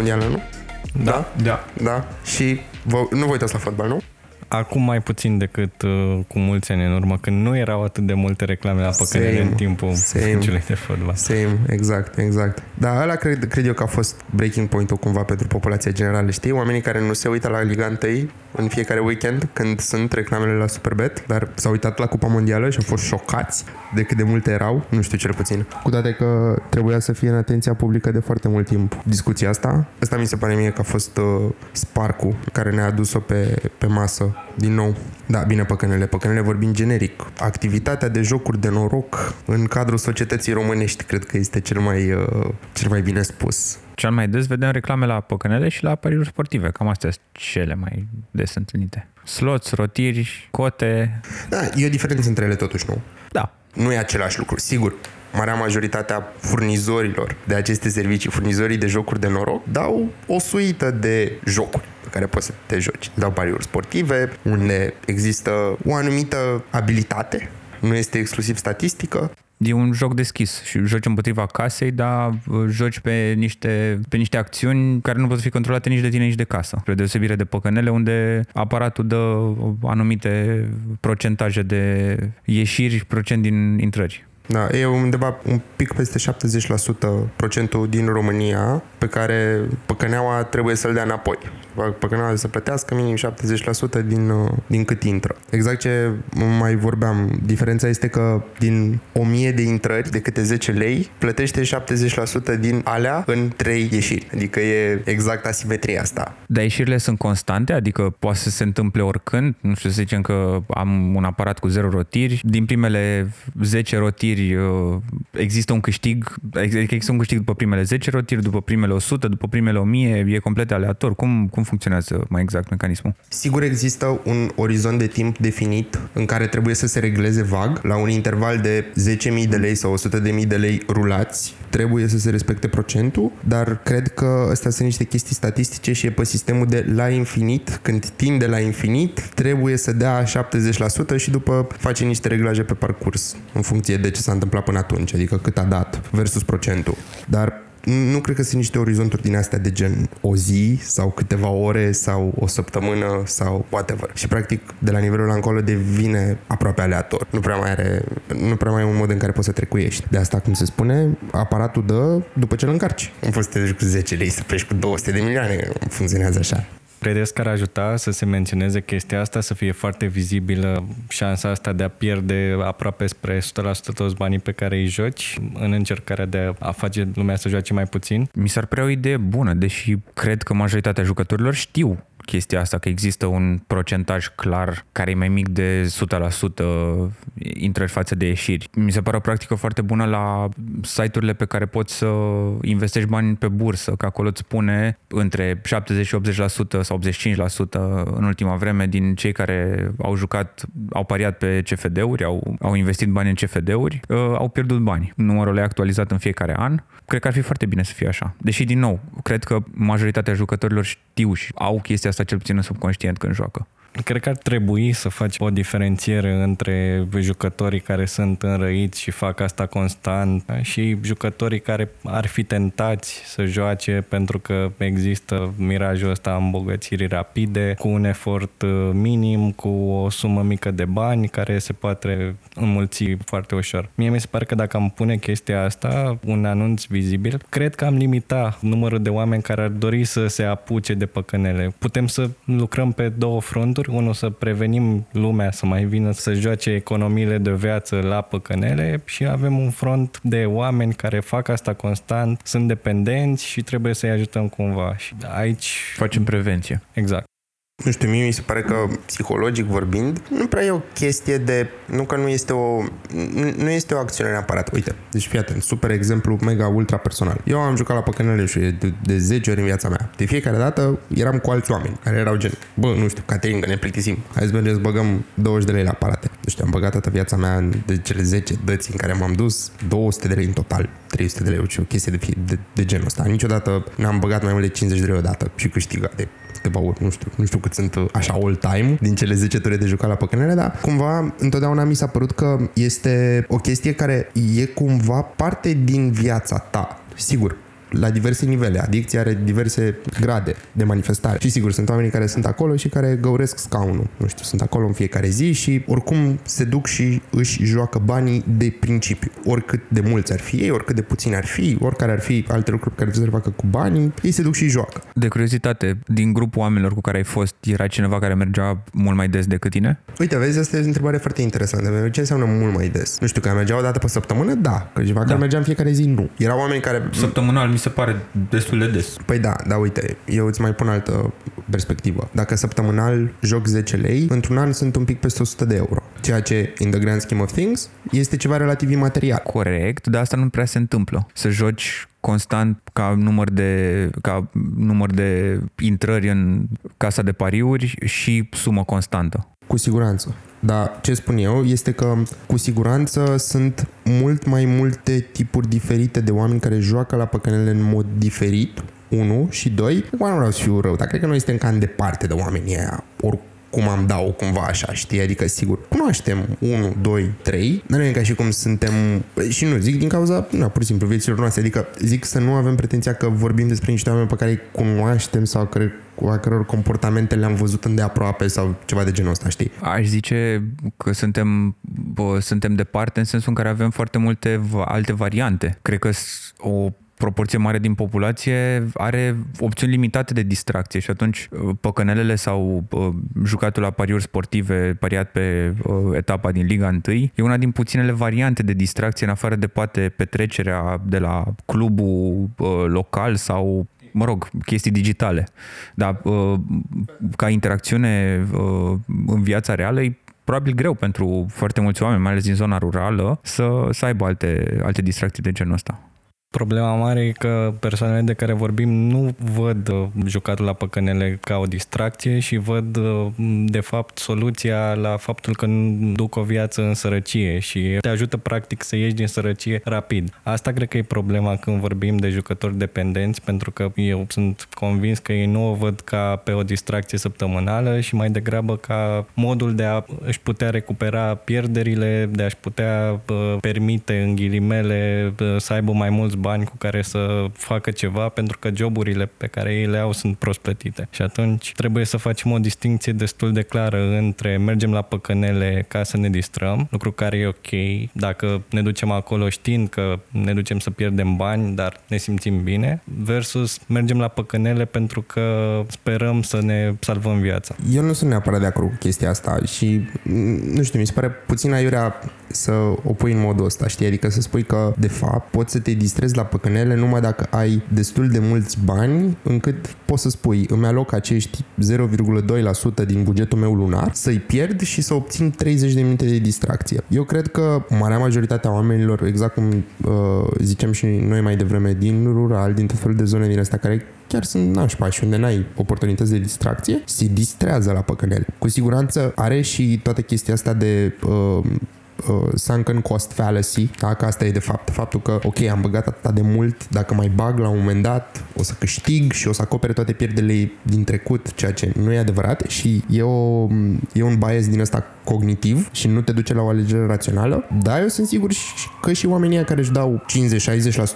uitat la Cupa Mondială, nu? Da. Da. Da. Și vă, nu vă uitați la fotbal, nu? Acum mai puțin decât uh, cu mulți ani în urmă, când nu erau atât de multe reclame la păcănele în timpul meciului de fotbal. Same, exact, exact. Da, ăla cred, cred eu că a fost breaking point-ul cumva pentru populația generală, știi? Oamenii care nu se uită la Liga 1 în fiecare weekend când sunt reclamele la Superbet, dar s-au uitat la Cupa Mondială și au fost șocați de cât de multe erau, nu știu cel puțin. Cu toate că trebuia să fie în atenția publică de foarte mult timp discuția asta. Asta mi se pare mie că a fost uh, sparcul care ne-a adus-o pe, pe masă din nou. Da, bine, păcănele, păcănele vorbim generic. Activitatea de jocuri de noroc în cadrul societății românești cred că este cel mai, uh, cel mai bine spus. Cel mai des vedem reclame la păcănele și la pariuri sportive. Cam astea sunt cele mai des întâlnite. Sloți, rotiri, cote. Da, e o diferență între ele totuși, nu? Da. Nu e același lucru, sigur. Marea majoritatea furnizorilor de aceste servicii, furnizorii de jocuri de noroc, dau o suită de jocuri pe care poți să te joci. Dau pariuri sportive, unde există o anumită abilitate, nu este exclusiv statistică. E un joc deschis și joci împotriva casei, dar uh, joci pe niște, pe niște acțiuni care nu pot fi controlate nici de tine, nici de casă. Spre deosebire de păcănele, unde aparatul dă anumite procentaje de ieșiri, procent din intrări. Da, e undeva un pic peste 70% procentul din România pe care păcăneaua trebuie să-l dea înapoi. Păcăneaua să plătească minim 70% din, uh, din cât intră. Exact ce mai vorbeam, diferența este că din 1000 de intrări, de câte 10 lei, plătește 70% din alea în 3 ieșiri. Adică e exact asimetria asta. Dar ieșirile sunt constante? Adică poate să se întâmple oricând? Nu știu, să zicem că am un aparat cu 0 rotiri, din primele 10 rotiri rotiri uh, există un câștig, adică există un câștig după primele 10 rotiri, după primele 100, după primele 1000, e complet aleator. Cum, cum funcționează mai exact mecanismul? Sigur există un orizont de timp definit în care trebuie să se regleze vag la un interval de 10.000 de lei sau 100.000 de lei rulați trebuie să se respecte procentul, dar cred că astea sunt niște chestii statistice și e pe sistemul de la infinit, când tinde la infinit, trebuie să dea 70% și după face niște reglaje pe parcurs în funcție de ce s-a întâmplat până atunci, adică cât a dat versus procentul. Dar nu cred că sunt niște orizonturi din astea de gen o zi sau câteva ore sau o săptămână sau whatever. Și practic de la nivelul ăla încolo devine aproape aleator. Nu prea mai are, nu prea mai e un mod în care poți să trecuiești. De asta, cum se spune, aparatul dă după ce îl încarci. Nu poți să te duci cu 10 lei să pleci cu 200 de milioane. Funcționează așa. Credeți că ar ajuta să se menționeze chestia asta, să fie foarte vizibilă șansa asta de a pierde aproape spre 100% toți banii pe care îi joci în încercarea de a face lumea să joace mai puțin? Mi s-ar părea o idee bună, deși cred că majoritatea jucătorilor știu chestia asta, că există un procentaj clar care e mai mic de 100% intrări față de ieșiri. Mi se pare o practică foarte bună la site-urile pe care poți să investești bani pe bursă, că acolo îți spune între 70 și 80% sau 85% în ultima vreme din cei care au jucat, au pariat pe CFD-uri, au, au investit bani în CFD-uri, uh, au pierdut bani. Numărul e actualizat în fiecare an. Cred că ar fi foarte bine să fie așa. Deși, din nou, cred că majoritatea jucătorilor știu și au chestia asta cel puțin în subconștient când joacă. Cred că ar trebui să faci o diferențiere între jucătorii care sunt înrăiți și fac asta constant și jucătorii care ar fi tentați să joace pentru că există mirajul ăsta îmbogățirii rapide, cu un efort uh, minim, cu o sumă mică de bani care se poate înmulți foarte ușor. Mie mi se pare că dacă am pune chestia asta, un anunț vizibil, cred că am limita numărul de oameni care ar dori să se apuce de păcănele. Putem să lucrăm pe două fronturi fronturi. Unul, să prevenim lumea să mai vină să joace economiile de viață la păcănele și avem un front de oameni care fac asta constant, sunt dependenți și trebuie să-i ajutăm cumva. Și aici... Facem prevenție. Exact nu știu, mie mi se pare că psihologic vorbind, nu prea e o chestie de, nu că nu este o, nu este o acțiune neapărat. Uite, deci fii atent, super exemplu, mega ultra personal. Eu am jucat la păcănele și de, de 10 ori în viața mea. De fiecare dată eram cu alți oameni care erau gen, bă, nu știu, Caterin, că ne plictisim. Hai să mergem să băgăm 20 de lei la aparate. Nu știu, am băgat toată viața mea de cele 10 dăți în care m-am dus, 200 de lei în total, 300 de lei, o chestie de, de, de genul ăsta. Niciodată n-am băgat mai mult de 50 de lei odată și câștigat de câteva ori, nu știu, nu știu cât sunt uh, așa all time din cele 10 ture de jucat la păcănele, dar cumva întotdeauna mi s-a părut că este o chestie care e cumva parte din viața ta. Sigur, la diverse nivele. Adicția are diverse grade de manifestare. Și sigur, sunt oamenii care sunt acolo și care găuresc scaunul. Nu știu, sunt acolo în fiecare zi și oricum se duc și își joacă banii de principiu. Oricât de mulți ar fi ei, oricât de puțini ar fi, oricare ar fi alte lucruri pe care trebuie să le facă cu banii, ei se duc și joacă. De curiozitate, din grupul oamenilor cu care ai fost, era cineva care mergea mult mai des decât tine? Uite, vezi, asta e o întrebare foarte interesantă. Ce înseamnă mult mai des? Nu știu, că mergea o dată pe săptămână? Da. Că ceva da. care mergea în fiecare zi? Nu. Erau oameni care... Săptămânal mi se pare destul de des. Păi da, da, uite, eu îți mai pun altă perspectivă. Dacă săptămânal joc 10 lei, într-un an sunt un pic peste 100 de euro. Ceea ce, in the grand scheme of things, este ceva relativ imaterial. Corect, dar asta nu prea se întâmplă. Să joci constant ca număr de, ca număr de intrări în casa de pariuri și sumă constantă. Cu siguranță. Dar ce spun eu este că cu siguranță sunt mult mai multe tipuri diferite de oameni care joacă la păcănele în mod diferit, unu și doi, acum nu vreau să fiu rău, dar cred că noi suntem cam departe de oamenii aia, oricum cum am dau cumva așa, știi? Adică, sigur, cunoaștem 1, 2, 3, dar nu e ca și cum suntem... Și nu, zic din cauza, nu, pur și simplu, vieților noastre. Adică, zic să nu avem pretenția că vorbim despre niște oameni pe care îi cunoaștem sau care cu a căror comportamente le-am văzut îndeaproape sau ceva de genul ăsta, știi? Aș zice că suntem, bă, suntem departe în sensul în care avem foarte multe alte variante. Cred că o proporție mare din populație are opțiuni limitate de distracție și atunci uh, păcănelele sau uh, jucatul la pariuri sportive pariat pe uh, etapa din Liga 1 e una din puținele variante de distracție în afară de poate petrecerea de la clubul local sau mă rog, chestii digitale. Dar ca interacțiune în viața reală e probabil greu pentru foarte mulți oameni, mai ales din zona rurală, să, să aibă alte, alte distracții de genul ăsta. Problema mare e că persoanele de care vorbim nu văd uh, jucatul la păcănele ca o distracție și văd uh, de fapt soluția la faptul că nu duc o viață în sărăcie și te ajută practic să ieși din sărăcie rapid. Asta cred că e problema când vorbim de jucători dependenți pentru că eu sunt convins că ei nu o văd ca pe o distracție săptămânală și mai degrabă ca modul de a își putea recupera pierderile, de a-și putea uh, permite în ghilimele să aibă mai mulți bani cu care să facă ceva pentru că joburile pe care ei le au sunt prost plătite. Și atunci trebuie să facem o distinție destul de clară între mergem la păcănele ca să ne distrăm, lucru care e ok, dacă ne ducem acolo știind că ne ducem să pierdem bani, dar ne simțim bine, versus mergem la păcănele pentru că sperăm să ne salvăm viața. Eu nu sunt neapărat de acord cu chestia asta și nu știu, mi se pare puțin aiurea să o pui în modul ăsta, știi? Adică să spui că, de fapt, poți să te distrezi la păcănele numai dacă ai destul de mulți bani încât poți să spui îmi aloc acești 0,2% din bugetul meu lunar, să-i pierd și să obțin 30 de minute de distracție. Eu cred că marea majoritatea oamenilor, exact cum uh, zicem și noi mai devreme, din rural, din tot felul de zone din astea care chiar sunt nașpa și unde n-ai oportunități de distracție, se distrează la păcănele. Cu siguranță are și toată chestia asta de uh, uh, sunken cost fallacy, da? că asta e de fapt faptul că, ok, am băgat atât de mult, dacă mai bag la un moment dat, o să câștig și o să acopere toate pierderile din trecut, ceea ce nu e adevărat și e, o, e un bias din ăsta cognitiv și nu te duce la o alegere rațională, dar eu sunt sigur că și oamenii care își dau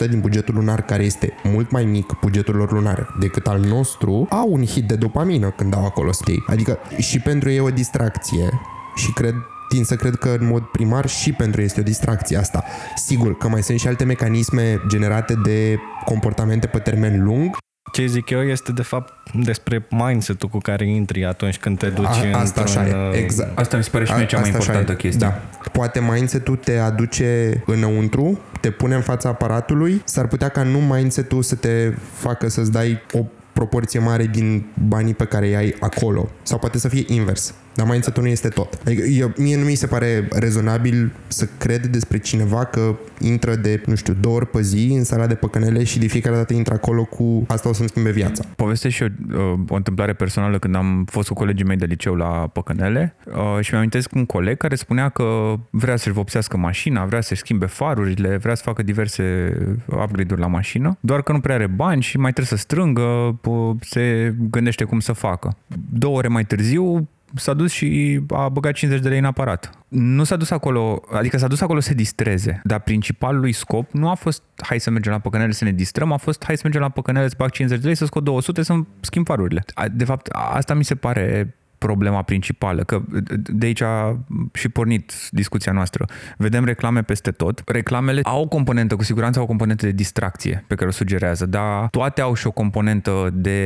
50-60% din bugetul lunar, care este mult mai mic bugetul lor lunar decât al nostru, au un hit de dopamină când dau acolo stay. Adică și pentru ei e o distracție și cred tind să cred că în mod primar și pentru ei este o distracție asta. Sigur că mai sunt și alte mecanisme generate de comportamente pe termen lung, ce zic eu este de fapt despre mindset-ul cu care intri atunci când te duci A, asta așa e, uh, exact. Asta mi se pare și mie cea mai importantă chestie. Da. Poate mindset-ul te aduce înăuntru, te pune în fața aparatului, s-ar putea ca nu mindset-ul să te facă să-ți dai o proporție mare din banii pe care îi ai acolo. Sau poate să fie invers. Dar mindset nu este tot. Adică eu, mie nu mi se pare rezonabil să cred despre cineva că intră de, nu știu, două ori pe zi în sala de păcănele și de fiecare dată intră acolo cu asta o să-mi schimbe viața. Povestesc și eu uh, o întâmplare personală când am fost cu colegii mei de liceu la păcănele uh, și mi-am amintesc un coleg care spunea că vrea să-și vopsească mașina, vrea să-și schimbe farurile, vrea să facă diverse upgrade-uri la mașină, doar că nu prea are bani și mai trebuie să strângă, se gândește cum să facă. Două ore mai târziu s-a dus și a băgat 50 de lei în aparat. Nu s-a dus acolo, adică s-a dus acolo să distreze, dar principalul lui scop nu a fost hai să mergem la păcănele să ne distrăm, a fost hai să mergem la păcănele să bag 50 de lei, să scot 200, să schimb farurile. De fapt, asta mi se pare problema principală, că de aici a și pornit discuția noastră. Vedem reclame peste tot. Reclamele au o componentă, cu siguranță au o componentă de distracție pe care o sugerează, dar toate au și o componentă de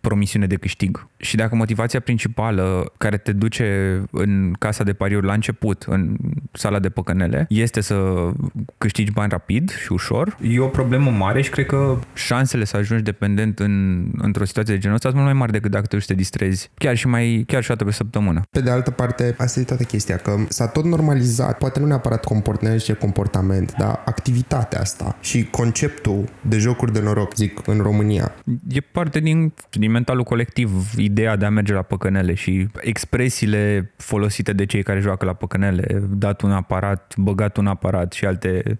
promisiune de câștig. Și dacă motivația principală care te duce în casa de pariuri la început, în sala de păcănele, este să câștigi bani rapid și ușor, e o problemă mare și cred că șansele să ajungi dependent în, într-o situație de genul ăsta sunt mult mai mari decât dacă te să te distrezi. Chiar și mai, chiar și o dată pe săptămână. Pe de altă parte, asta e toată chestia, că s-a tot normalizat, poate nu neapărat comportament și comportament, dar activitatea asta și conceptul de jocuri de noroc, zic, în România. E parte din, din mentalul colectiv, ideea de a merge la păcănele și expresiile folosite de cei care joacă la păcănele, dat un aparat, băgat un aparat și alte...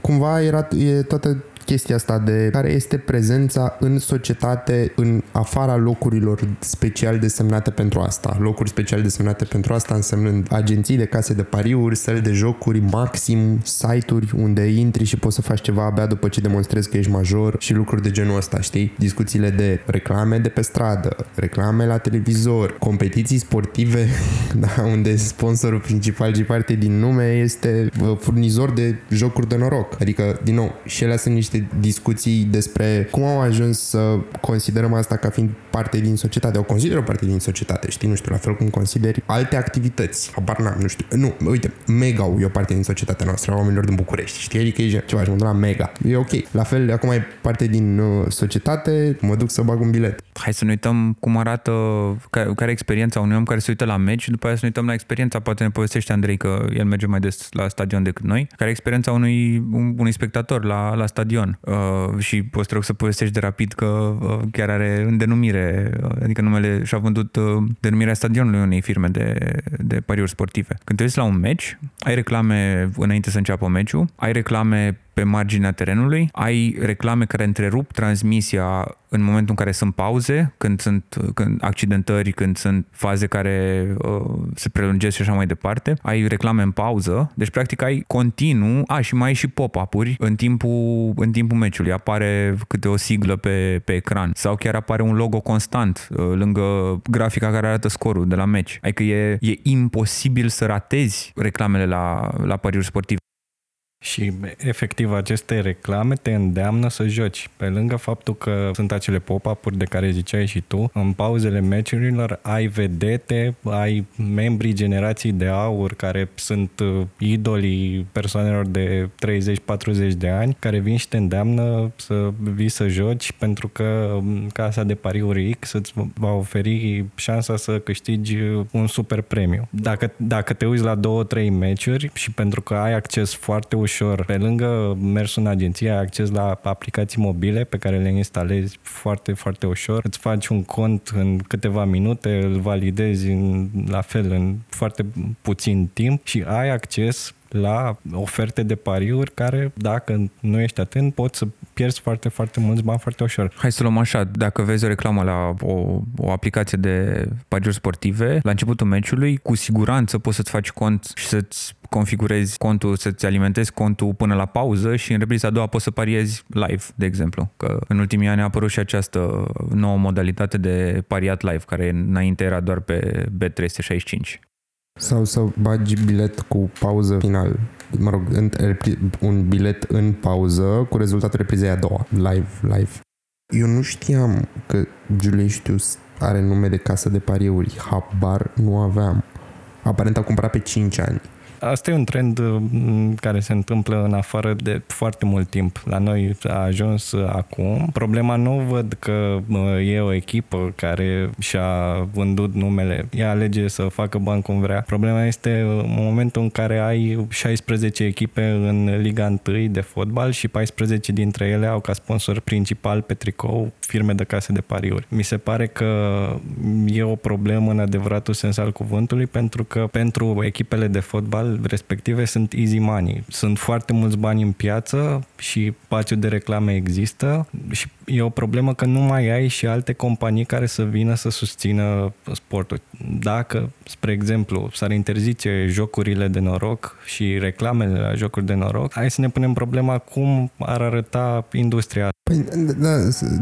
Cumva era e toată chestia asta de care este prezența în societate în afara locurilor special desemnate pentru asta. Locuri special desemnate pentru asta însemnând agenții de case de pariuri, săli de jocuri, maxim site-uri unde intri și poți să faci ceva abia după ce demonstrezi că ești major și lucruri de genul ăsta, știi? Discuțiile de reclame de pe stradă, reclame la televizor, competiții sportive, da, unde sponsorul principal și parte din nume este furnizor de jocuri de noroc. Adică, din nou, și ele sunt niște niște discuții despre cum au ajuns să considerăm asta ca fiind parte din societate. O consideră parte din societate, știi? Nu știu, la fel cum consideri alte activități. Habar n-am, nu știu. Nu, uite, mega e o parte din societatea noastră, a oamenilor din București, știi? Adică e ceva, și mă la mega. E ok. La fel, acum e parte din uh, societate, mă duc să bag un bilet. Hai să ne uităm cum arată, care, care e experiența unui om care se uită la meci și după aia să ne uităm la experiența, poate ne povestește Andrei că el merge mai des la stadion decât noi, care e experiența unui, unui spectator la, la stadion stadion uh, și poți să povestești de rapid că uh, chiar are în denumire, uh, adică numele și-a vândut uh, denumirea stadionului unei firme de, de pariuri sportive. Când te uiți la un meci, ai reclame înainte să înceapă meciul, ai reclame pe marginea terenului, ai reclame care întrerup transmisia în momentul în care sunt pauze, când sunt când accidentări, când sunt faze care uh, se prelungesc și așa mai departe, ai reclame în pauză, deci practic ai continuu, a, și mai ai și pop-up-uri în timpul, în timpul meciului, apare câte o siglă pe, pe ecran. Sau chiar apare un logo constant uh, lângă grafica care arată scorul de la meci. Adică e, e imposibil să ratezi reclamele la, la pariuri sportive. Și efectiv aceste reclame te îndeamnă să joci. Pe lângă faptul că sunt acele pop-up-uri de care ziceai și tu, în pauzele meciurilor ai vedete, ai membrii generației de aur care sunt uh, idolii persoanelor de 30-40 de ani care vin și te îndeamnă să vii să joci pentru că um, casa de pariuri X îți va oferi șansa să câștigi un super premiu. Dacă, dacă te uiți la 2-3 meciuri și pentru că ai acces foarte ușor ușor. Pe lângă mersul în agenție, ai acces la aplicații mobile pe care le instalezi foarte, foarte ușor. Îți faci un cont în câteva minute, îl validezi în, la fel în foarte puțin timp și ai acces la oferte de pariuri care, dacă nu ești atent, poți să pierzi foarte, foarte mulți bani foarte ușor. Hai să luăm așa, dacă vezi o reclamă la o, o aplicație de pariuri sportive, la începutul meciului, cu siguranță poți să-ți faci cont și să-ți configurezi contul, să-ți alimentezi contul până la pauză și în repriza a doua poți să pariezi live, de exemplu. Că în ultimii ani a apărut și această nouă modalitate de pariat live, care înainte era doar pe B365. Sau să bagi bilet cu pauză final. Mă rog, un bilet în pauză cu rezultatul reprizei a doua. Live, live. Eu nu știam că Julius are nume de casă de pariuri. Habar nu aveam. Aparent a cumpărat pe 5 ani. Asta e un trend mm, care se întâmplă în afară de foarte mult timp. La noi a ajuns acum. Problema nu văd că e o echipă care și-a vândut numele. Ea alege să facă bani cum vrea. Problema este în momentul în care ai 16 echipe în Liga 1 de fotbal și 14 dintre ele au ca sponsor principal pe tricou firme de case de pariuri. Mi se pare că e o problemă în adevăratul sens al cuvântului pentru că pentru echipele de fotbal fotbal respective sunt easy money. Sunt foarte mulți bani în piață și spațiul de reclame există și e o problemă că nu mai ai și alte companii care să vină să susțină sportul. Dacă, spre exemplu, s-ar interzice jocurile de noroc și reclamele la jocuri de noroc, hai să ne punem problema cum ar arăta industria. Păi, da,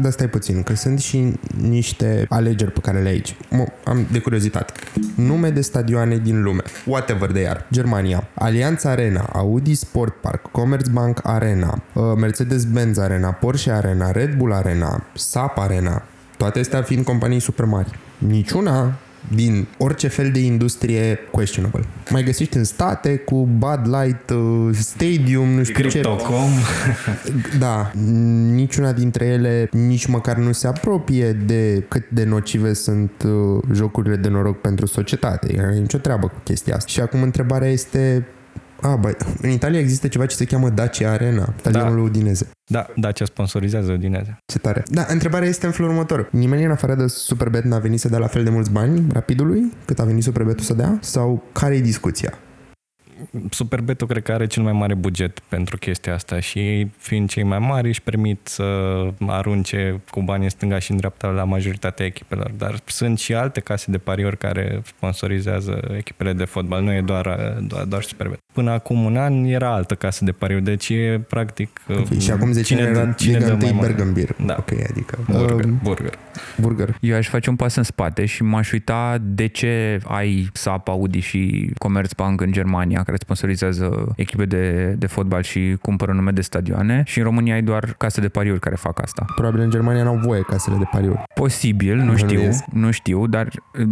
da, stai puțin, că sunt și niște alegeri pe care le ai aici. Am de curiozitate. Nume de stadioane din lume. Whatever they are. Germania. Allianz Arena, Audi Sport Park, Commerzbank Arena, uh, Mercedes-Benz Arena, Porsche Arena, Red Bull Arena, SAP Arena. Toate astea fiind companii super mari. Niciuna din orice fel de industrie questionable. Mai găsești în state cu Bud Light uh, Stadium, nu știu Crypto.com. ce. Da, niciuna dintre ele nici măcar nu se apropie de cât de nocive sunt uh, jocurile de noroc pentru societate. E nicio treabă cu chestia asta. Și acum întrebarea este a, bă, în Italia există ceva ce se cheamă Dacia Arena, stadionul da. Udineze. Da, Dacia sponsorizează Udineze. Ce tare. Da, întrebarea este în felul următor. Nimeni în afară de Superbet n-a venit să dea la fel de mulți bani rapidului cât a venit Superbetul să dea? Sau care e discuția? Superbetul cred că are cel mai mare buget pentru chestia asta și fiind cei mai mari își permit să arunce cu bani în stânga și în dreapta la majoritatea echipelor, dar sunt și alte case de pariuri care sponsorizează echipele de fotbal, nu e doar, doar, doar Superbet. Până acum un an era altă casă de pariuri, deci e practic... Okay, și acum 10 cine, era cine dă mai Bergenbier. Da. Ok, adică... Burger, um, burger. Burger. Eu aș face un pas în spate și m-aș uita de ce ai SAP, Audi și Commerzbank în Germania, care sponsorizează echipe de, de fotbal și cumpără nume de stadioane și în România ai doar case de pariuri care fac asta. Probabil în Germania n-au voie casele de pariuri. Posibil, nu știu, nu știu, dar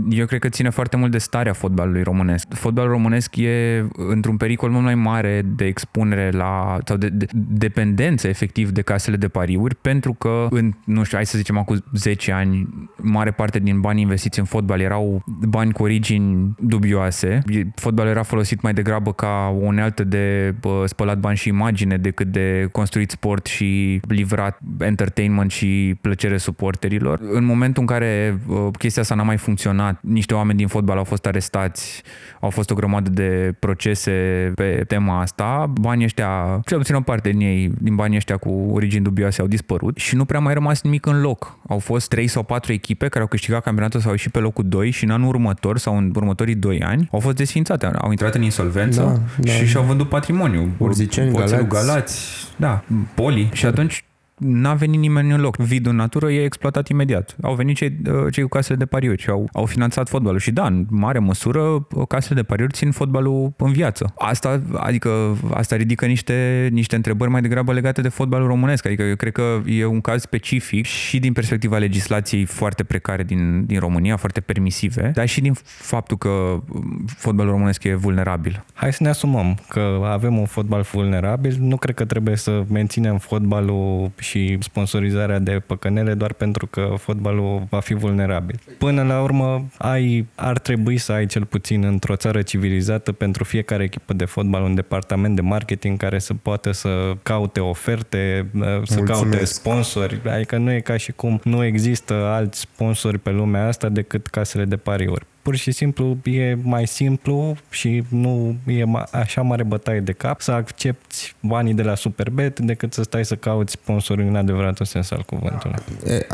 eu cred că ține foarte mult de starea fotbalului românesc. Fotbalul românesc e într-un pericol mult mai mare de expunere la sau de, de dependență efectiv de casele de pariuri pentru că în, nu știu, hai să zicem acum 10 ani, mare parte din banii investiți în fotbal erau bani cu origini dubioase. Fotbalul era folosit mai degrabă ca o unealtă de bă, spălat bani și imagine decât de construit sport și livrat entertainment și plăcere suporterilor. În momentul în care bă, chestia asta n-a mai funcționat, niște oameni din fotbal au fost arestați, au fost o grămadă de procese pe tema asta, banii ăștia, cel puțin o parte din ei, din banii ăștia cu origini dubioase au dispărut și nu prea mai rămas nimic în loc. Au fost 3 sau 4 echipe care au câștigat campionatul sau au ieșit pe locul 2 și în anul următor sau în următorii 2 ani au fost desfințate, au intrat în insolvență da, da, și și-au vândut patrimoniu. Urziceni, Galați. Galați, da, Poli. Și atunci n-a venit nimeni în loc. Vidul în natură e exploatat imediat. Au venit cei, uh, cei cu casele de pariuri și au, au finanțat fotbalul. Și da, în mare măsură, uh, casele de pariuri țin fotbalul în viață. Asta, adică, asta ridică niște, niște întrebări mai degrabă legate de fotbalul românesc. Adică eu cred că e un caz specific și din perspectiva legislației foarte precare din, din România, foarte permisive, dar și din faptul că um, fotbalul românesc e vulnerabil. Hai să ne asumăm că avem un fotbal vulnerabil. Nu cred că trebuie să menținem fotbalul și sponsorizarea de păcănele doar pentru că fotbalul va fi vulnerabil. Până la urmă, ai, ar trebui să ai cel puțin într-o țară civilizată pentru fiecare echipă de fotbal un departament de marketing care să poată să caute oferte, să Mulțumesc. caute sponsori. Adică nu e ca și cum nu există alți sponsori pe lumea asta decât casele de pariuri pur și simplu e mai simplu și nu e așa mare bătaie de cap să accepti banii de la Superbet decât să stai să cauți sponsori în adevăratul sens al cuvântului. E,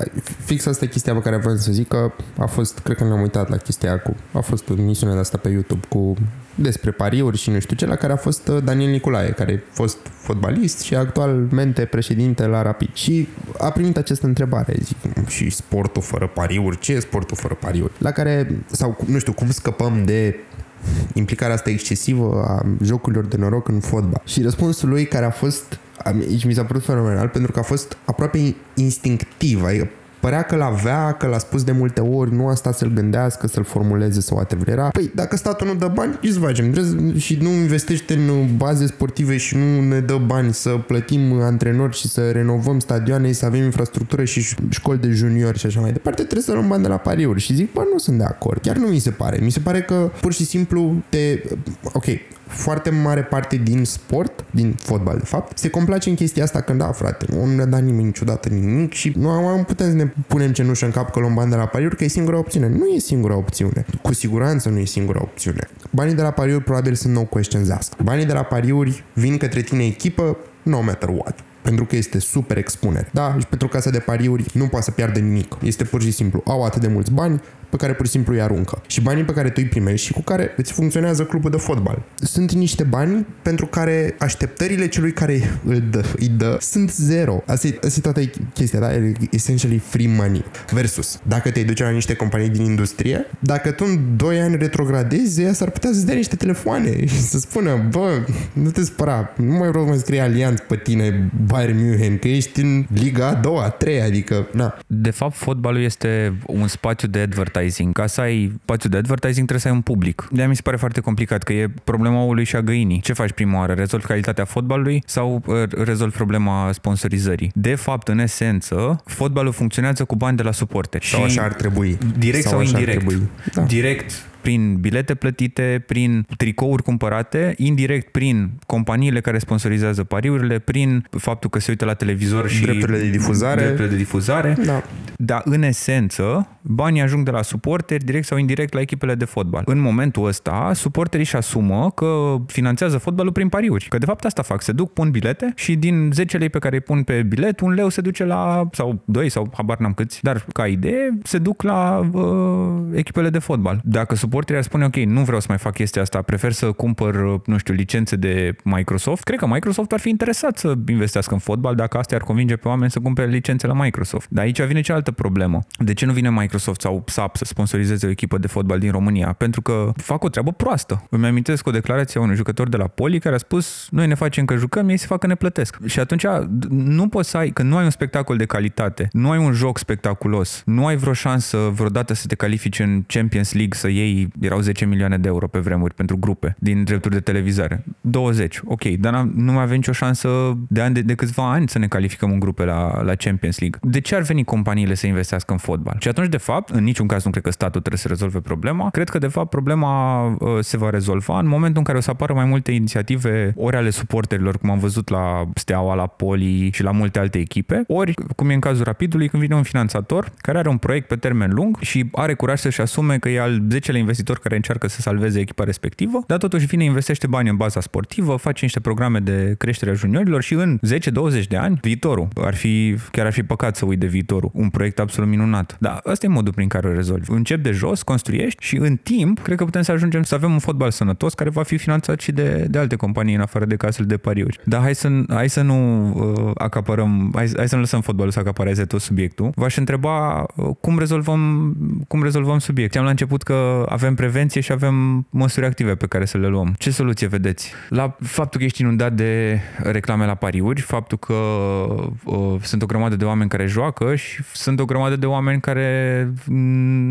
fix asta e chestia pe care vreau să zic că a fost, cred că ne-am uitat la chestia cu, a fost o misiune de asta pe YouTube cu despre pariuri și nu știu ce, la care a fost uh, Daniel Nicolae, care a fost fotbalist și actualmente președinte la Rapid. Și a primit această întrebare, zic, și sportul fără pariuri, ce e sportul fără pariuri? La care, sau nu știu, cum scăpăm de implicarea asta excesivă a jocurilor de noroc în fotbal. Și răspunsul lui care a fost aici mi s-a părut fenomenal pentru că a fost aproape instinctiv, adică Părea că l-avea, că l-a spus de multe ori, nu a stat să-l gândească, să-l formuleze sau whatever era. Păi, dacă statul nu dă bani, ce să facem? Și nu investește în baze sportive și nu ne dă bani să plătim antrenori și să renovăm stadioane, să avem infrastructură și școli de juniori și așa mai departe, trebuie să luăm bani de la pariuri. Și zic, bă, nu sunt de acord. Chiar nu mi se pare. Mi se pare că pur și simplu te... Ok, foarte mare parte din sport, din fotbal de fapt, se complace în chestia asta când da, frate, nu ne-a dat nimeni niciodată nimic și nu am putem să ne punem cenușă în cap că luăm bani de la pariuri, că e singura opțiune. Nu e singura opțiune. Cu siguranță nu e singura opțiune. Banii de la pariuri probabil sunt no questions asta. Banii de la pariuri vin către tine echipă, no matter what pentru că este super expunere. Da, și pentru casa de pariuri nu poate să piardă nimic. Este pur și simplu, au atât de mulți bani, pe care pur și simplu îi aruncă. Și banii pe care tu îi primești și cu care îți funcționează clubul de fotbal. Sunt niște bani pentru care așteptările celui care îl dă, îi dă sunt zero. Asta e, asta e toată chestia, da? Essentially free money. Versus, dacă te duce la niște companii din industrie, dacă tu în 2 ani retrogradezi, ea s-ar putea să-ți dea niște telefoane și să spună, bă, nu te spăra, nu mai vreau să mai scrie alianț pe tine, Bayern München, că ești în Liga a doua, a treia, adică, na. De fapt, fotbalul este un spațiu de advertising advertising. Ca să ai spațiu de advertising trebuie să ai un public. de mi se pare foarte complicat că e problema oului și a găinii. Ce faci prima oară? Rezolvi calitatea fotbalului sau uh, rezolvi problema sponsorizării? De fapt, în esență, fotbalul funcționează cu bani de la suporte. Sau așa ar trebui. Direct sau, sau indirect. Da. Direct prin bilete plătite, prin tricouri cumpărate, indirect prin companiile care sponsorizează pariurile, prin faptul că se uită la televizor și drepturile de difuzare. Drepturile de difuzare. Da. Dar în esență, banii ajung de la suporteri direct sau indirect la echipele de fotbal. În momentul ăsta, suporterii își asumă că finanțează fotbalul prin pariuri. Că de fapt asta fac, se duc, pun bilete și din 10 lei pe care îi pun pe bilet, un leu se duce la, sau 2 sau habar n-am câți, dar ca idee, se duc la uh, echipele de fotbal. Dacă suporterii ar spune, ok, nu vreau să mai fac chestia asta, prefer să cumpăr, nu știu, licențe de Microsoft, cred că Microsoft ar fi interesat să investească în fotbal dacă asta ar convinge pe oameni să cumpere licențe la Microsoft. Dar aici vine cealaltă problemă. De ce nu vine Microsoft sau SAP să sponsorizeze o echipă de fotbal din România? Pentru că fac o treabă proastă. Îmi amintesc o declarație a unui jucător de la Poli care a spus, noi ne facem că jucăm, ei se fac că ne plătesc. Și atunci nu poți să ai, că nu ai un spectacol de calitate, nu ai un joc spectaculos, nu ai vreo șansă vreodată să te califici în Champions League, să iei erau 10 milioane de euro pe vremuri pentru grupe din drepturi de televizare. 20, ok, dar nu mai avem nicio șansă de, ani, de, de câțiva ani să ne calificăm în grupe la, la Champions League. De ce ar veni companiile să investească în fotbal? Și atunci, de fapt, în niciun caz nu cred că statul trebuie să rezolve problema. Cred că, de fapt, problema uh, se va rezolva în momentul în care o să apară mai multe inițiative, ori ale suporterilor, cum am văzut la Steaua, la Poli și la multe alte echipe, ori, cum e în cazul Rapidului, când vine un finanțator care are un proiect pe termen lung și are curaj să-și asume că e al 10-lea investitor care încearcă să salveze echipa respectivă, dar totuși vine, investește bani în baza sportivă, face niște programe de creștere a juniorilor și în 10-20 de ani, viitorul. Ar fi, chiar ar fi păcat să uite de viitorul. Un proiect absolut minunat. Dar ăsta e modul prin care o rezolvi. Încep de jos, construiești și în timp, cred că putem să ajungem să avem un fotbal sănătos care va fi finanțat și de, de alte companii în afară de casele de pariuri. Dar hai să, hai să nu uh, acapărăm, hai, hai să nu lăsăm fotbalul să acapareze tot subiectul. V-aș întreba uh, cum rezolvăm, cum rezolvăm subiectul. Am la început că avem prevenție și avem măsuri active pe care să le luăm. Ce soluție vedeți? La faptul că ești inundat de reclame la pariuri, faptul că uh, sunt o grămadă de oameni care joacă și sunt o grămadă de oameni care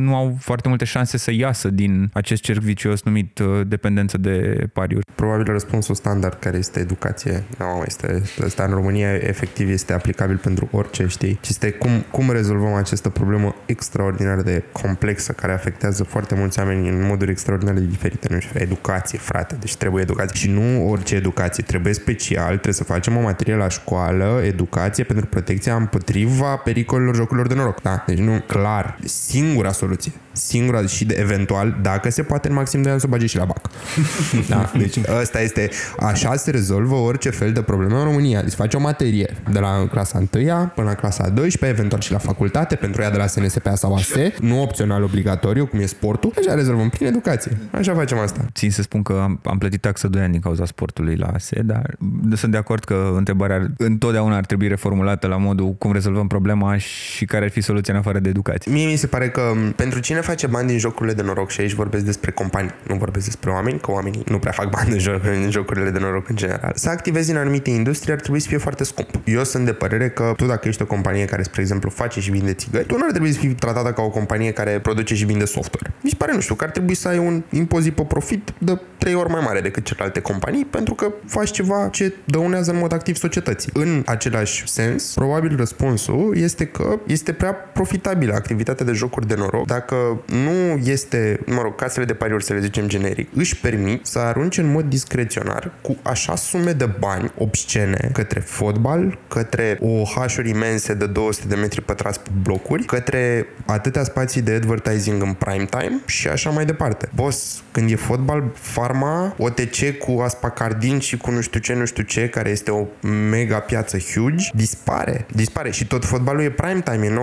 nu au foarte multe șanse să iasă din acest cerc vicios numit uh, dependență de pariuri. Probabil răspunsul standard care este educație. Nu, este ăsta în România efectiv este aplicabil pentru orice, știi? Și este cum, cum rezolvăm această problemă extraordinar de complexă care afectează foarte mulți oameni în moduri extraordinar de diferite, nu știu, educație, frate, deci trebuie educație. Și nu orice educație, trebuie special, trebuie să facem o materie la școală, educație pentru protecția împotriva pericolelor jocurilor de noroc. Da, deci nu, clar, singura soluție singura și de eventual, dacă se poate în maxim de ani să o bage și la BAC. da? Deci ăsta este, așa se rezolvă orice fel de probleme în România. Deci faci o materie de la clasa 1 până la clasa 12, eventual și la facultate, pentru ea de la SNSP sau AS, nu opțional obligatoriu, cum e sportul. Așa rezolvăm prin educație. Așa facem asta. Țin să spun că am, am plătit taxă 2 ani din cauza sportului la AS, dar sunt de acord că întrebarea întotdeauna ar trebui reformulată la modul cum rezolvăm problema și care ar fi soluția în afară de educație. Mie mi se pare că pentru cine face bani din jocurile de noroc și aici vorbesc despre companii, nu vorbesc despre oameni, că oamenii nu prea fac bani din, joc, în jocurile de noroc în general. Să activezi în anumite industrie ar trebui să fie foarte scump. Eu sunt de părere că tu dacă ești o companie care, spre exemplu, face și vinde țigări, tu nu ar trebui să fii tratată ca o companie care produce și vinde software. Mi se pare, nu știu, că ar trebui să ai un impozit pe profit de trei ori mai mare decât celelalte companii pentru că faci ceva ce dăunează în mod activ societății. În același sens, probabil răspunsul este că este prea profitabilă activitatea de jocuri de noroc dacă nu este, mă rog, casele de pariuri, să le zicem generic, își permit să arunce în mod discreționar cu așa sume de bani obscene către fotbal, către OH-uri imense de 200 de metri pătrați pe blocuri, către atâtea spații de advertising în prime time și așa mai departe. Boss, când e fotbal, Farma, OTC cu Aspacardin și cu nu știu ce, nu știu ce, care este o mega piață huge, dispare. Dispare. Și tot fotbalul e prime time, e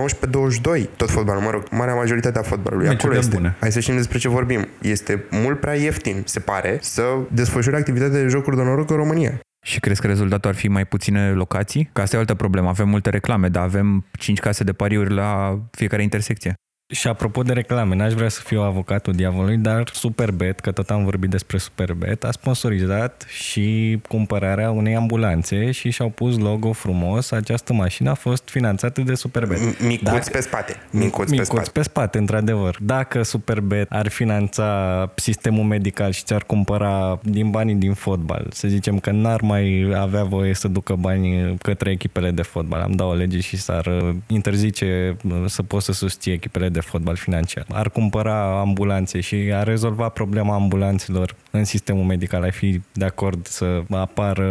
19-22. Tot fotbalul, mă rog, marea majoritate a fotbalului. Meciuri Acolo este. bune. Hai să știm despre ce vorbim. Este mult prea ieftin, se pare, să desfășori activitatea de jocuri de noroc în România. Și crezi că rezultatul ar fi mai puține locații? Că asta e o altă problemă. Avem multe reclame, dar avem 5 case de pariuri la fiecare intersecție. Și apropo de reclame, n-aș vrea să fiu avocatul diavolului, dar Superbet, că tot am vorbit despre Superbet, a sponsorizat și cumpărarea unei ambulanțe și și-au pus logo frumos. Această mașină a fost finanțată de Superbet. Micuț Dacă- pe spate. Micuț, pe Micuț spate. pe spate, într-adevăr. Dacă Superbet ar finanța sistemul medical și ți-ar cumpăra din banii din fotbal, să zicem că n-ar mai avea voie să ducă bani către echipele de fotbal, am dat o lege și s-ar uh, interzice uh, să poți să susții echipele de fotbal financiar. Ar cumpăra ambulanțe și ar rezolva problema ambulanțelor în sistemul medical. Ai fi de acord să apară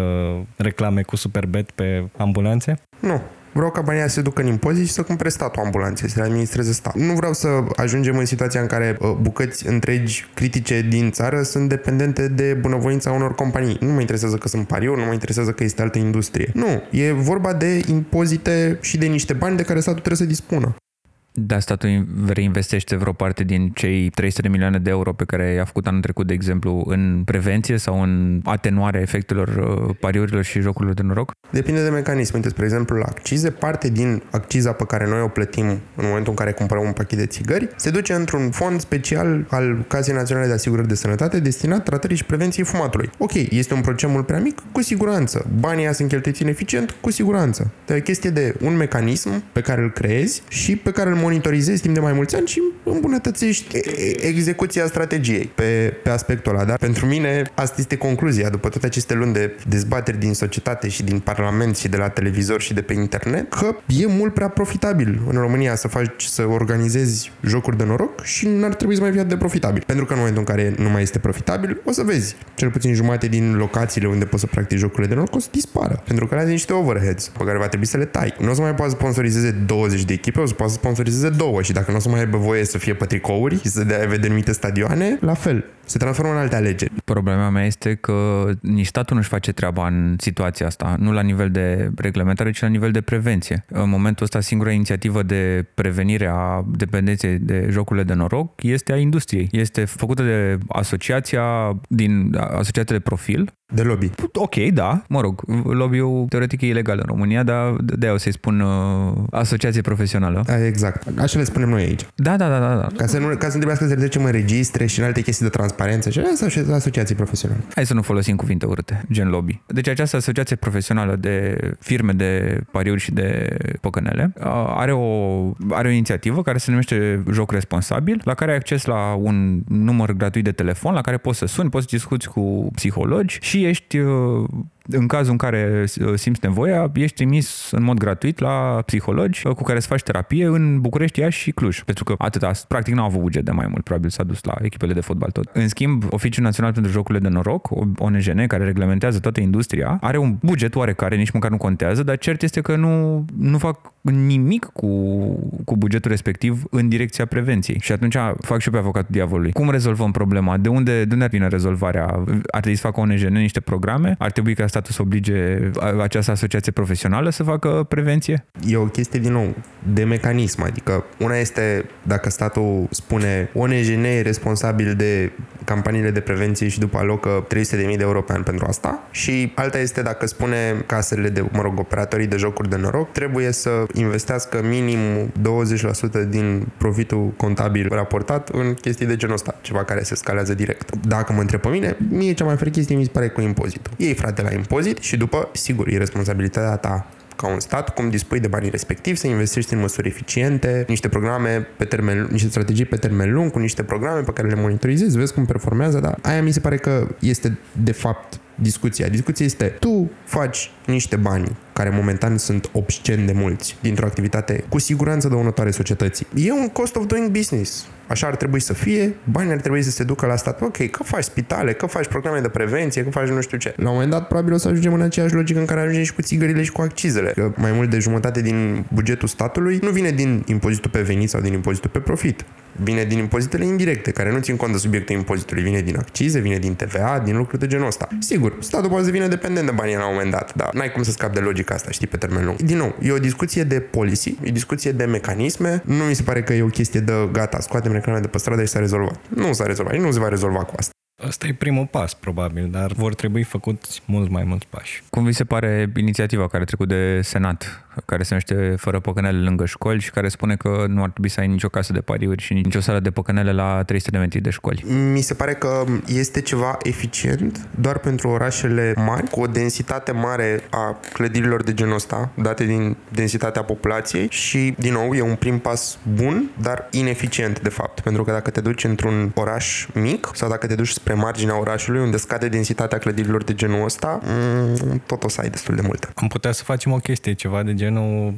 reclame cu Superbet pe ambulanțe? Nu. Vreau ca banii aia să se ducă în impozit și să cumpere statul ambulanțe, să le administreze stat. Nu vreau să ajungem în situația în care uh, bucăți întregi critice din țară sunt dependente de bunăvoința unor companii. Nu mă interesează că sunt pariuri, nu mă interesează că este altă industrie. Nu, e vorba de impozite și de niște bani de care statul trebuie să dispună. Da, statul reinvestește vreo parte din cei 300 de milioane de euro pe care i-a făcut anul trecut, de exemplu, în prevenție sau în atenuarea efectelor uh, pariurilor și jocurilor de noroc? Depinde de mecanism. Uite, spre exemplu, la accize, parte din acciza pe care noi o plătim în momentul în care cumpărăm un pachet de țigări se duce într-un fond special al Casei Naționale de Asigurări de Sănătate destinat tratării și prevenției fumatului. Ok, este un procent mult prea mic? Cu siguranță. Banii ăia sunt cheltuiți ineficient? Cu siguranță. Dar e chestie de un mecanism pe care îl creezi și pe care îl monitorizezi timp de mai mulți ani și îmbunătățești e- e- execuția strategiei pe, pe aspectul ăla. Dar pentru mine asta este concluzia după toate aceste luni de dezbateri din societate și din parlament și de la televizor și de pe internet că e mult prea profitabil în România să faci, să organizezi jocuri de noroc și n-ar trebui să mai fie atât de profitabil. Pentru că în momentul în care nu mai este profitabil, o să vezi cel puțin jumate din locațiile unde poți să practici jocurile de noroc o să dispară. Pentru că alea sunt niște overheads pe care va trebui să le tai. Nu o să mai poată să sponsorizeze 20 de echipe, o să poată să sponsorizeze două și dacă nu o să mai aibă voie să fie pe tricouri și să dea denumite stadioane, la fel. Se transformă în alte alegeri. Problema mea este că nici statul nu-și face treaba în situația asta, nu la nivel de reglementare, ci la nivel de prevenție. În momentul ăsta, singura inițiativă de prevenire a dependenței de jocurile de noroc este a industriei. Este făcută de asociația din asociația de profil. De lobby. Ok, da, mă rog, lobby-ul teoretic e ilegal în România, dar de o să-i spun uh, asociație profesională. Da, exact. Așa le spunem noi aici. Da, da, da, da, da. Ca să nu, ca să nu trebuiască să le trecem în registre și în alte chestii de transparență și astea sunt asociații profesionale. Hai să nu folosim cuvinte urâte, gen lobby. Deci această asociație profesională de firme de pariuri și de păcănele uh, are o, are o inițiativă care se numește Joc Responsabil, la care ai acces la un număr gratuit de telefon, la care poți să suni, poți să discuți cu psihologi și ești uh, în cazul în care uh, simți nevoia, ești trimis în mod gratuit la psihologi uh, cu care să faci terapie în București, Iași și Cluj. Pentru că atâta, practic n-au avut buget de mai mult, probabil s-a dus la echipele de fotbal tot. În schimb, Oficiul Național pentru Jocurile de Noroc, o ONGN care reglementează toată industria, are un buget oarecare, nici măcar nu contează, dar cert este că nu, nu fac nimic cu, cu bugetul respectiv în direcția prevenției. Și atunci fac și eu pe avocatul diavolului. Cum rezolvăm problema? De unde, de unde ar vine rezolvarea? Ar trebui să facă ONGN niște programe? Ar trebui ca statul să oblige această asociație profesională să facă prevenție? E o chestie, din nou, de mecanism. Adică una este dacă statul spune ONGN e responsabil de campaniile de prevenție și după alocă 300.000 de euro pe an pentru asta și alta este dacă spune casele de, mă rog, operatorii de jocuri de noroc trebuie să investească minim 20% din profitul contabil raportat în chestii de genul ăsta, ceva care se scalează direct. Dacă mă întreb pe mine, mie cea mai fair chestie mi se pare cu impozitul. Ei frate la impozit și după, sigur, e responsabilitatea ta ca un stat, cum dispui de banii respectivi, să investești în măsuri eficiente, niște programe pe termen, niște strategii pe termen lung, cu niște programe pe care le monitorizezi, vezi cum performează, dar aia mi se pare că este de fapt discuția. Discuția este tu faci niște bani care momentan sunt obscen de mulți dintr-o activitate cu siguranță dăunătoare societății. E un cost of doing business. Așa ar trebui să fie, banii ar trebui să se ducă la stat. Ok, că faci spitale, că faci programe de prevenție, că faci nu știu ce. La un moment dat, probabil o să ajungem în aceeași logică în care ajungem și cu țigările și cu accizele. Că mai mult de jumătate din bugetul statului nu vine din impozitul pe venit sau din impozitul pe profit vine din impozitele indirecte, care nu țin cont de subiectul impozitului, vine din accize, vine din TVA, din lucruri de genul ăsta. Sigur, statul poate să vină dependent de banii la un moment dat, dar n-ai cum să scapi de logica asta, știi, pe termen lung. Din nou, e o discuție de policy, e o discuție de mecanisme, nu mi se pare că e o chestie de gata, scoatem reclame de pe stradă și s-a rezolvat. Nu s-a rezolvat, nu se va rezolva cu asta. Asta e primul pas, probabil, dar vor trebui făcuți mult mai mulți pași. Cum vi se pare inițiativa care a trecut de Senat, care se numește Fără păcănele lângă școli și care spune că nu ar trebui să ai nicio casă de pariuri și nicio sală de păcănele la 300 de metri de școli? Mi se pare că este ceva eficient doar pentru orașele mari, cu o densitate mare a clădirilor de genul ăsta, date din densitatea populației și, din nou, e un prim pas bun, dar ineficient, de fapt. Pentru că dacă te duci într-un oraș mic sau dacă te duci spre marginea orașului, unde scade densitatea clădirilor de genul ăsta, mm, tot o să ai destul de multă. Am putea să facem o chestie, ceva de genul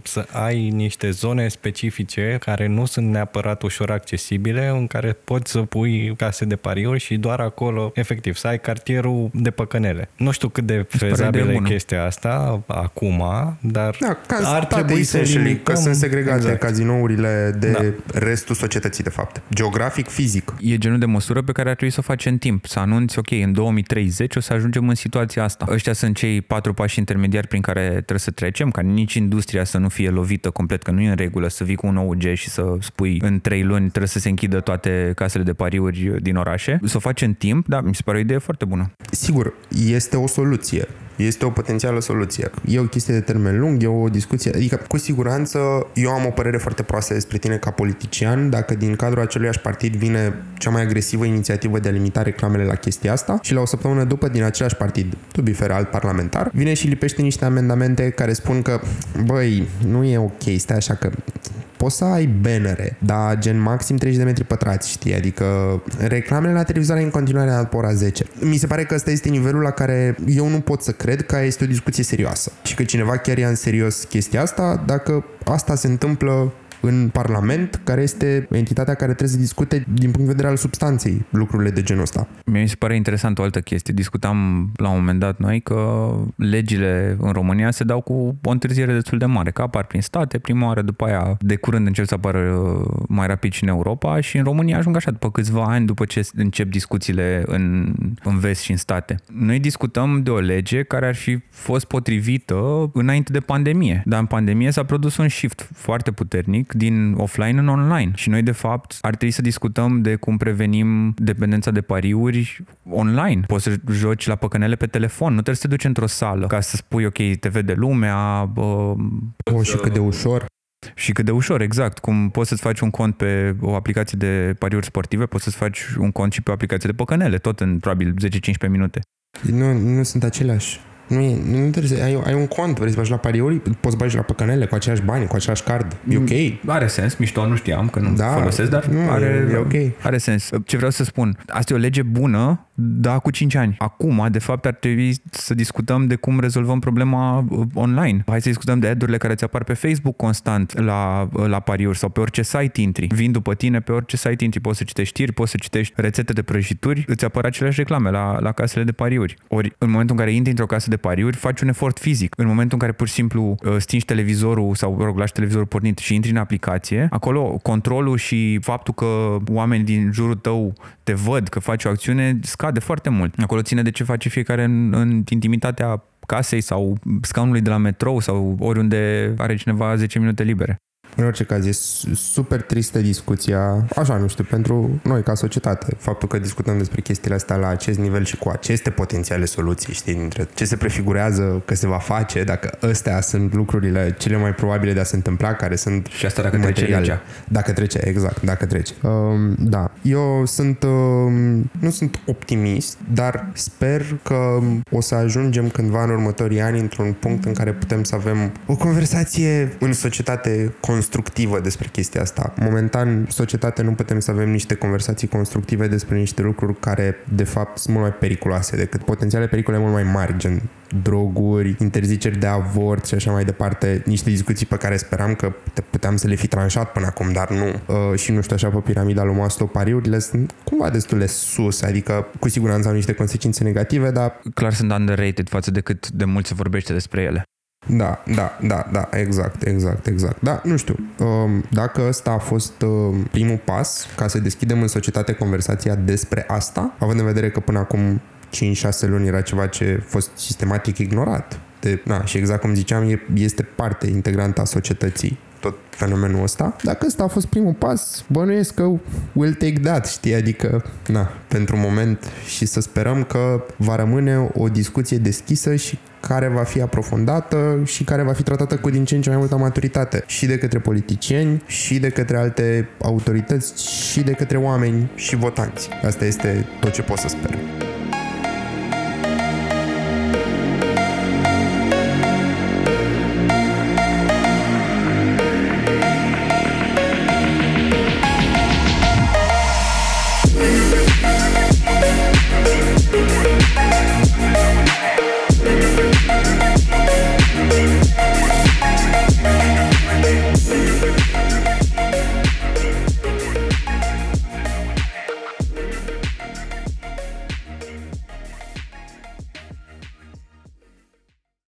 să ai niște zone specifice care nu sunt neapărat ușor accesibile, în care poți să pui case de pariuri și doar acolo, efectiv, să ai cartierul de păcănele. Nu știu cât de fezabilă e chestia asta acum, dar da, ar trebui să limităm... că sunt segregate exact. cazinourile de da. restul societății, de fapt. Geografic, fizic. E genul de măsură pe care ar trebui să o faci în timp să anunți, ok, în 2030 o să ajungem în situația asta. Ăștia sunt cei patru pași intermediari prin care trebuie să trecem, ca nici industria să nu fie lovită complet, că nu e în regulă să vii cu un OUG și să spui în trei luni trebuie să se închidă toate casele de pariuri din orașe. Să o faci în timp, da, mi se pare o idee foarte bună. Sigur, este o soluție este o potențială soluție. E o chestie de termen lung, e o discuție, adică cu siguranță eu am o părere foarte proastă despre tine ca politician dacă din cadrul aceluiași partid vine cea mai agresivă inițiativă de a limita reclamele la chestia asta și la o săptămână după din același partid, tu bifer alt parlamentar, vine și lipește niște amendamente care spun că băi, nu e ok, stai așa că poți să ai bannere, dar gen maxim 30 de metri pătrați, știi? Adică reclamele la televizoare în continuare la ora 10. Mi se pare că ăsta este nivelul la care eu nu pot să cred că este o discuție serioasă și că cineva chiar ia în serios chestia asta dacă asta se întâmplă în Parlament, care este entitatea care trebuie să discute din punct de vedere al substanței lucrurile de genul ăsta. Mi se pare interesant o altă chestie. Discutam la un moment dat noi că legile în România se dau cu o întârziere destul de mare, că apar prin state, prima oară, după aia de curând încep să apară uh, mai rapid și în Europa și în România ajung așa după câțiva ani după ce încep discuțiile în, în vest și în state. Noi discutăm de o lege care ar fi fost potrivită înainte de pandemie, dar în pandemie s-a produs un shift foarte puternic din offline în online. Și noi, de fapt, ar trebui să discutăm de cum prevenim dependența de pariuri online. Poți să joci la păcănele pe telefon, nu trebuie să te duci într-o sală ca să spui, ok, te vede lumea. Bă, o, și cât de ușor. Și cât de ușor, exact. Cum poți să-ți faci un cont pe o aplicație de pariuri sportive, poți să-ți faci un cont și pe o aplicație de păcănele, tot în probabil 10-15 minute. Nu, nu sunt aceleași. Nu, e, nu trebuie să, ai, ai un cont, vrei să bagi la pariuri, poți bagi la păcănele cu aceiași bani, cu același card. E ok. Mm, are sens, mișto, nu știam că nu da, folosesc, dar nu, are, e, e ok. Are sens. Ce vreau să spun, asta e o lege bună, da, cu 5 ani. Acum, de fapt, ar trebui să discutăm de cum rezolvăm problema uh, online. Hai să discutăm de ad care ți apar pe Facebook constant la, uh, la pariuri sau pe orice site intri. Vin după tine pe orice site intri. Poți să citești știri, poți să citești rețete de prăjituri, îți apar aceleași reclame la, la casele de pariuri. Ori, în momentul în care intri într-o casă de pariuri, faci un efort fizic. În momentul în care pur și simplu uh, stingi televizorul sau, rog, lași televizorul pornit și intri în aplicație, acolo controlul și faptul că oamenii din jurul tău te văd că faci o acțiune scade foarte mult. Acolo ține de ce face fiecare în, în intimitatea casei sau scaunului de la metrou sau oriunde are cineva 10 minute libere. În orice caz, e super tristă discuția, așa, nu știu, pentru noi ca societate. Faptul că discutăm despre chestiile astea la acest nivel și cu aceste potențiale soluții, știi, dintre ce se prefigurează că se va face, dacă astea sunt lucrurile cele mai probabile de a se întâmpla, care sunt Și asta dacă trece legea. Dacă trece, exact, dacă trece. Um, da, eu sunt, um, nu sunt optimist, dar sper că o să ajungem cândva în următorii ani într-un punct în care putem să avem o conversație în societate construită constructivă despre chestia asta. Momentan, societate nu putem să avem niște conversații constructive despre niște lucruri care, de fapt, sunt mult mai periculoase decât potențiale pericole mult mai mari, gen droguri, interziceri de avort și așa mai departe, niște discuții pe care speram că puteam să le fi tranșat până acum, dar nu. Uh, și nu știu, așa pe piramida lui Maslow, pariurile sunt cumva destul de sus, adică cu siguranță au niște consecințe negative, dar... Clar sunt underrated față de cât de mult se vorbește despre ele. Da, da, da, da, exact, exact, exact. Da, nu știu, um, dacă ăsta a fost um, primul pas ca să deschidem în societate conversația despre asta, având în vedere că până acum 5-6 luni era ceva ce a fost sistematic ignorat. De, na, și exact cum ziceam, este parte integrantă a societății tot fenomenul ăsta. Dacă ăsta a fost primul pas, bănuiesc că will take that, știi? Adică, na, pentru moment și să sperăm că va rămâne o discuție deschisă și care va fi aprofundată și care va fi tratată cu din ce în ce mai multă maturitate și de către politicieni și de către alte autorități și de către oameni și votanți. Asta este tot ce pot să sper.